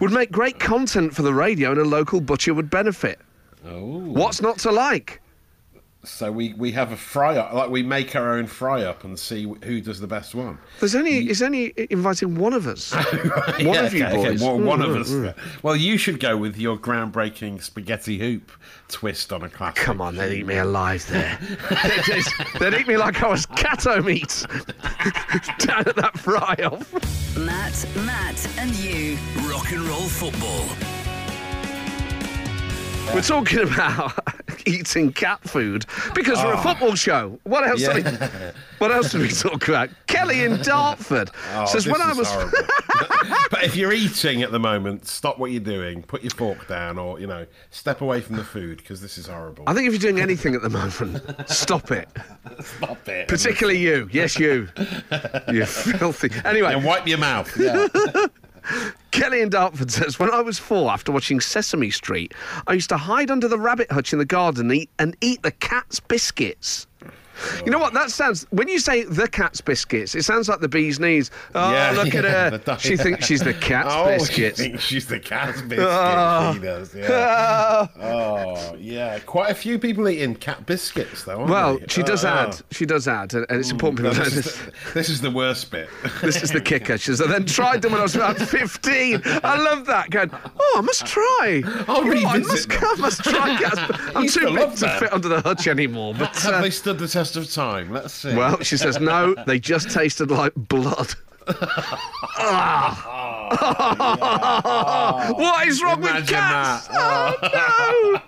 Would make great content for the radio, and a local butcher would benefit. Oh. What's not to like? So we, we have a fry up, like we make our own fry up and see who does the best one. There's only is only inviting one of us. One Yeah, of you okay, okay, boys. one, one Mm, of mm, us. Well, you should go with your groundbreaking spaghetti hoop twist on a classic. Come on, they'd eat me alive there. they'd, they'd eat me like I was Kattomeat down at that fry off. Matt, Matt, and you. Rock and roll football. We're talking about eating cat food because we're a ah. football show. What else? Yeah. Did what else did we talk about? Kelly in Dartford Oh, says this when I was but if you're eating at the moment, stop what you're doing, put your fork down, or you know, step away from the food because this is horrible. I think if you're doing anything at the moment, stop it. Stop it. Particularly you. Yes, you. You filthy. Anyway, and wipe your mouth. Yeah. Kelly in Dartford says, When I was four, after watching Sesame Street, I used to hide under the rabbit hutch in the garden and eat, and eat the cat's biscuits. You know what? That sounds. When you say the cat's biscuits, it sounds like the bee's knees. Oh, Yeah, look at her. she thinks she's the cat's oh, biscuits. She thinks she's the cat's biscuits. Oh. She does. Yeah. oh, yeah. Quite a few people eating cat biscuits, though. Aren't well, they? she does Oh. add. She does add, and it's important No, this, is this. the, this is the worst bit. This is the kicker. She says, I then tried them when I was about 15. I love that. Going, oh, I must try. I'll You know I must, them. I must try. I'm too to big to fit under the hutch anymore. But Have uh, they stood the test of time? Let's see. Well, she says no. They just tasted like blood. Ah. what is wrong with cats? that. Oh,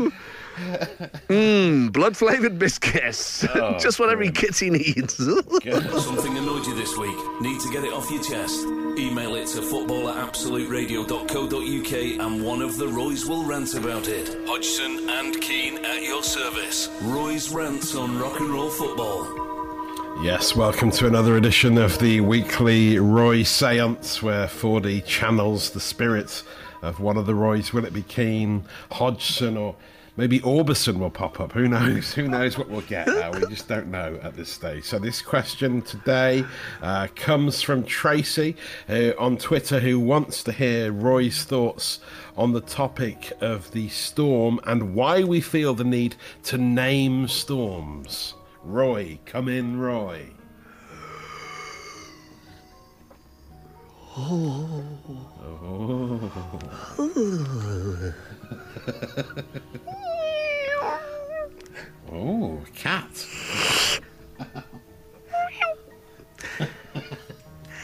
no, no. Mmm, blood-flavoured biscuits. Oh, just what every kitty needs. Something annoyed you this week? Need to get it off your chest? Email it to football at absoluteradio.co.uk and one of the Roys will rant about it. Hodgson and Keane at your service. Roy's rants on rock and roll football. Yes, welcome to another edition of the weekly Roy Seance, where Fordy channels the spirit of one of the Roys. Will it be Keane, Hodgson, or maybe Orbison will pop up? Who knows? Who knows what we'll get? Uh, we just don't know at this stage. So, this question today uh, comes from Tracy uh, on Twitter, who wants to hear Roy's thoughts on the topic of the storm and why we feel the need to name storms. Roy, come in, Roy. Oh, Oh. oh, cat.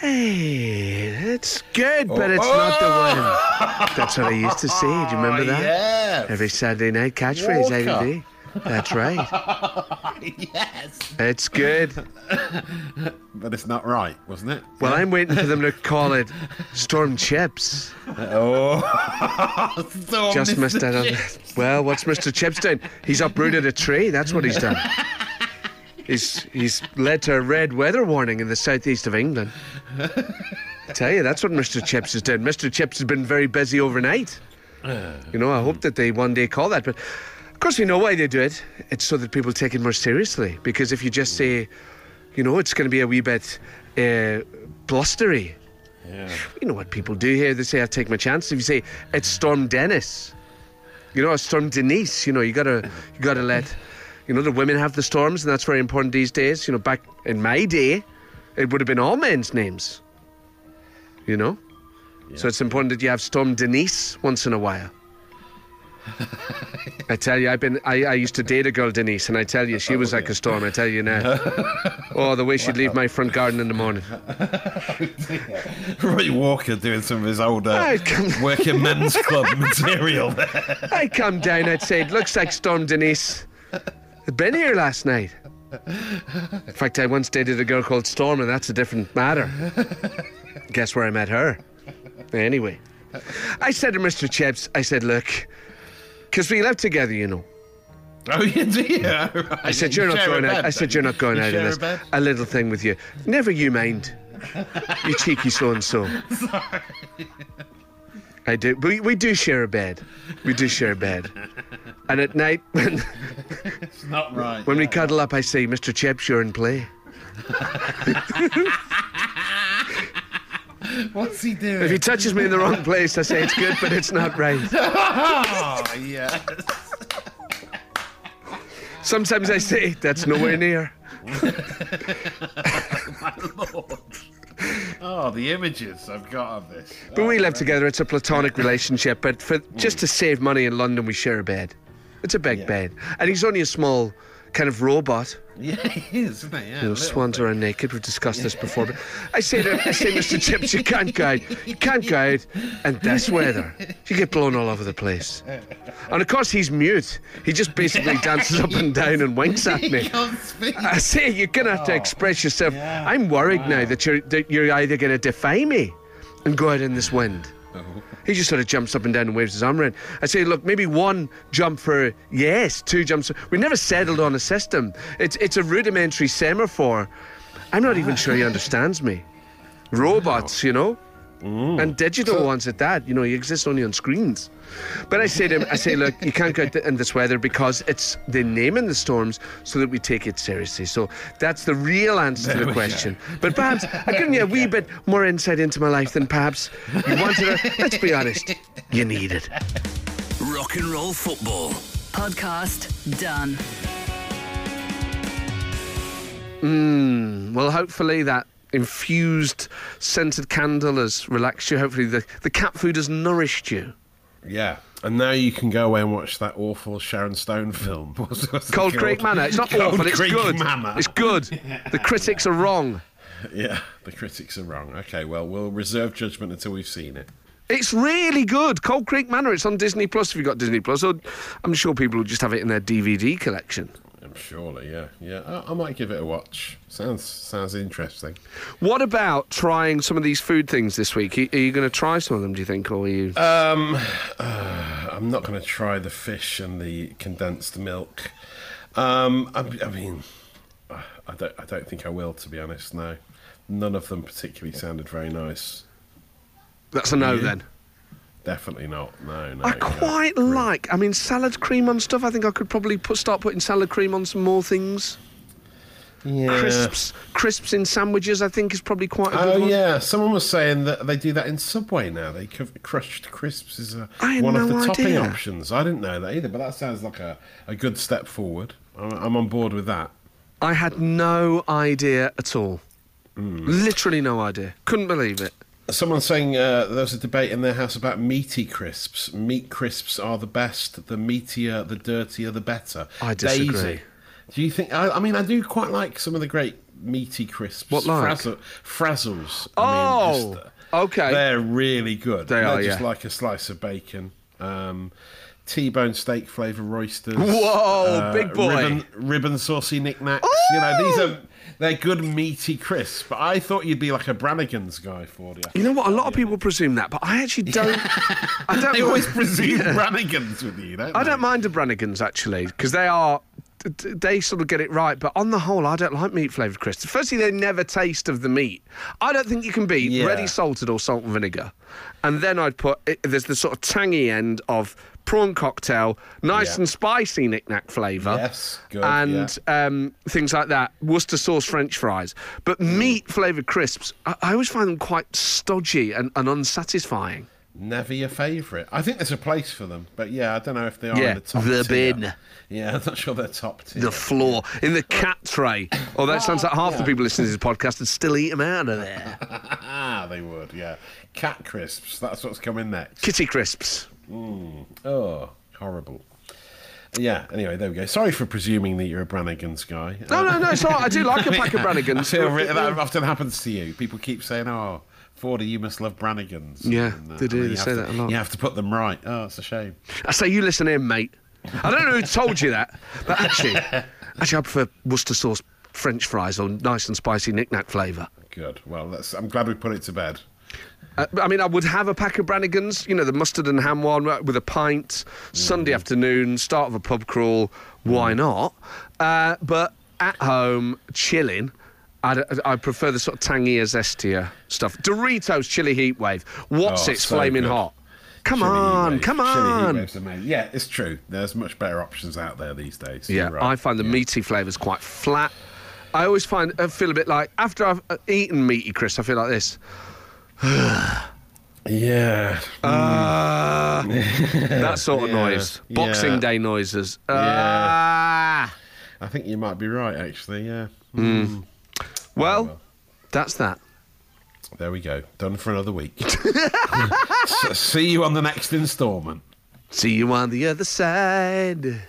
hey, it's good, but it's oh. not the one. That's what I used to say. Do you remember oh, that? Yeah. Every Saturday night catchphrase, Walker. ADD. That's right. yes. It's good. But it's not right, wasn't it? Well, I'm waiting for them to call it Storm Chips. Oh. Storm Just Mr. missed out on Chips. that. Well, what's Mr. Chips doing? He's uprooted a tree. That's what he's done. He's he's led to a red weather warning in the southeast of England. I tell you, that's what Mr. Chips has done. Mr. Chips has been very busy overnight. You know, I hope that they one day call that. But of course, we know why they do it. It's so that people take it more seriously. Because if you just say, you know, it's going to be a wee bit uh, blustery. You know what people do here? They say, I take my chance. If you say, it's Storm Dennis, you know, or Storm Denise, you know, you gotta, you gotta let, you know, the women have the storms, and that's very important these days. You know, back in my day, it would have been all men's names. You know? So it's important that you have Storm Denise once in a while. I tell you, I've been. I, I used to date a girl, Denise, and I tell you, she was like a storm. I tell you now. oh, the way she'd leave my front garden in the morning. Roy Walker doing some of his old uh, working men's club material there. I come down, I'd say, it looks like Storm Denise. Been here last night. In fact, I once dated a girl called Storm, and that's a different matter. Guess where I met her? Anyway, I said to Mr. Chips, I said, look, because we live together, you know. Oh, you do? Yeah, right. I said, You you're not going out. bed, I said, you're not going You out of a this. bed? A little thing with you. Never you mind. You cheeky so and so. Sorry. I do. We, we do share a bed. We do share a bed. And at night, when, It's not right. when we cuddle up, I say, Mr. Chips, you're in play. What's he doing? If he touches me in the wrong place, I say it's good, but it's not right. Oh, yes. Sometimes I say, that's nowhere near. Oh, my lord. Oh, the images I've got of this. But we oh, live together. It's a platonic relationship. But for just to save money in London, we share a bed. It's a big bed, and he's only a small kind of robot. Yeah, he is, isn't he? Yeah, You know, swans are naked. We've discussed this before. But I say to I say, Mr. Chips, you can't guide. You can't go out in this weather. You get blown all over the place. And of course, he's mute. He just basically dances up and down and winks at me. can't speak. I say you're gonna have to oh, express yourself. I'm worried now that you're that you're either gonna defy me and go out in this wind. Oh. He just sort of jumps up and down and waves his arm around. I say, look, maybe one jump for yes, two jumps. We never settled on a system. It's it's a rudimentary semaphore. I'm not even sure he understands me. Robots, you know, and digital ones at that. You know, he exists only on screens. But I say to him, I say, look, you can't go out in this weather because it's the naming the storms so that we take it seriously. So that's the real answer to the question. But perhaps I've given you a wee bit more insight into my life than perhaps you wanted. To, let's be honest, you need it. Rock and roll football. Podcast done. Mmm. Well, hopefully that infused scented candle has relaxed you. Hopefully the, the cat food has nourished you. Yeah. And now you can go away and watch that awful Sharon Stone film. What's, what's Cold? Creek Manor. It's not Cold awful. It's good. Manor. It's good. The critics are wrong. Yeah, the critics are wrong. Okay, well, we'll reserve judgment until we've seen it. It's really good. Cold Creek Manor. It's on Disney Plus if you've got Disney Plus. Or I'm sure people will just have it in their DVD collection. Surely, yeah, yeah. I, I might give it a watch. Sounds sounds interesting. What about trying some of these food things this week? Are you going to try some of them, do you think? Or are you. Um, uh, I'm not going to try the fish and the condensed milk. Um, I, I mean, I don't. I don't think I will, to be honest. No, none of them particularly sounded very nice. That's a no then. Definitely not. No, no. I no. quite like. I mean, salad cream on stuff. I think I could probably put, start putting salad cream on some more things. Yeah. Crisps, crisps in sandwiches. I think is probably quite a good Oh one. yeah, someone was saying that they do that in Subway now. They crushed crisps is a, one of no the topping options. I didn't know that either, but that sounds like a, a good step forward. I'm, I'm on board with that. I had no idea at all. Hmm. Literally no idea. Couldn't believe it. Someone's saying uh, there was a debate in their house about meaty crisps. Meat crisps are the best. The meatier, the dirtier, the better. I disagree. Daisy, do you think? I, I mean, I do quite like some of the great meaty crisps. What like? Frazzle, frazzles. Oh, I mean, just, uh, okay. They're really good. They They're are, just yeah. like a slice of bacon. Um, T-bone steak flavour roysters. Whoa, big boy. Ribbon, ribbon saucy Nik Naks. You know, these are they're good meaty crisps. But I thought you'd be like a Brannigan's guy for you. You know what? A lot of people presume that, but I actually don't. I don't. They always presume Brannigans with you, don't I they? don't mind the Brannigans actually because they are they sort of get it right, but on the whole, I don't like meat flavoured crisps. Firstly, they never taste of the meat. I don't think you can beat Yeah. ready salted or salt and vinegar. And then I'd put it, there's the sort of tangy end of prawn cocktail, nice Yeah. and spicy Nik Nak flavour. Yes, good, And um, things like that. Worcester sauce French fries. But Mm. meat flavoured crisps, I, I always find them quite stodgy and, and unsatisfying. Never your favourite. I think there's a place for them, but yeah, I don't know if they are Yeah, in the top the tier. bin. Yeah, I'm not sure they're top tier. The floor in the cat tray. Oh, that sounds like half the people listening to this podcast would still eat them out of there. ah, they would. Yeah, cat crisps. That's what's coming next. Kitty crisps. Oh, horrible. Yeah. Anyway, there we go. Sorry for presuming that you're a Brannigan's guy. No, no, no. It's all right. I do like a pack of I Brannigans. feel re- that often happens to you. People keep saying, "Oh, Fordy, you must love Brannigans." Yeah, And, uh, they do. They you say have that to- a lot. You have to put them right. Oh, it's a shame. I say you listen in, mate. I don't know who told you that, but actually, actually, I prefer Worcester sauce French fries or nice and spicy Nik Nak flavour. Good. Well, that's, I'm glad we put it to bed. Uh, I mean, I would have a pack of Brannigans, you know, the mustard and ham one uh, with a pint, Sunday afternoon, start of a pub crawl. Why not? Uh, but at home, chilling. I'd, I prefer the sort of tangier, zestier stuff. Doritos Chili Heatwave. What's Oh, it's so flaming good. hot? Come Chili on, heat come heat on. waves are amazing. Yeah, it's true. There's much better options out there these days. Yeah, right. I find the Yeah. meaty flavours quite flat. I always find I feel a bit like after I've uh, eaten meaty crisps, I feel like this. Yeah. Ah, that sort of Yeah, noise. Boxing yeah. Day noises. Ah. I think you might be right, actually. Yeah. Well, that's that. There we go. Done for another week. See you on the next instalment. See you on the other side.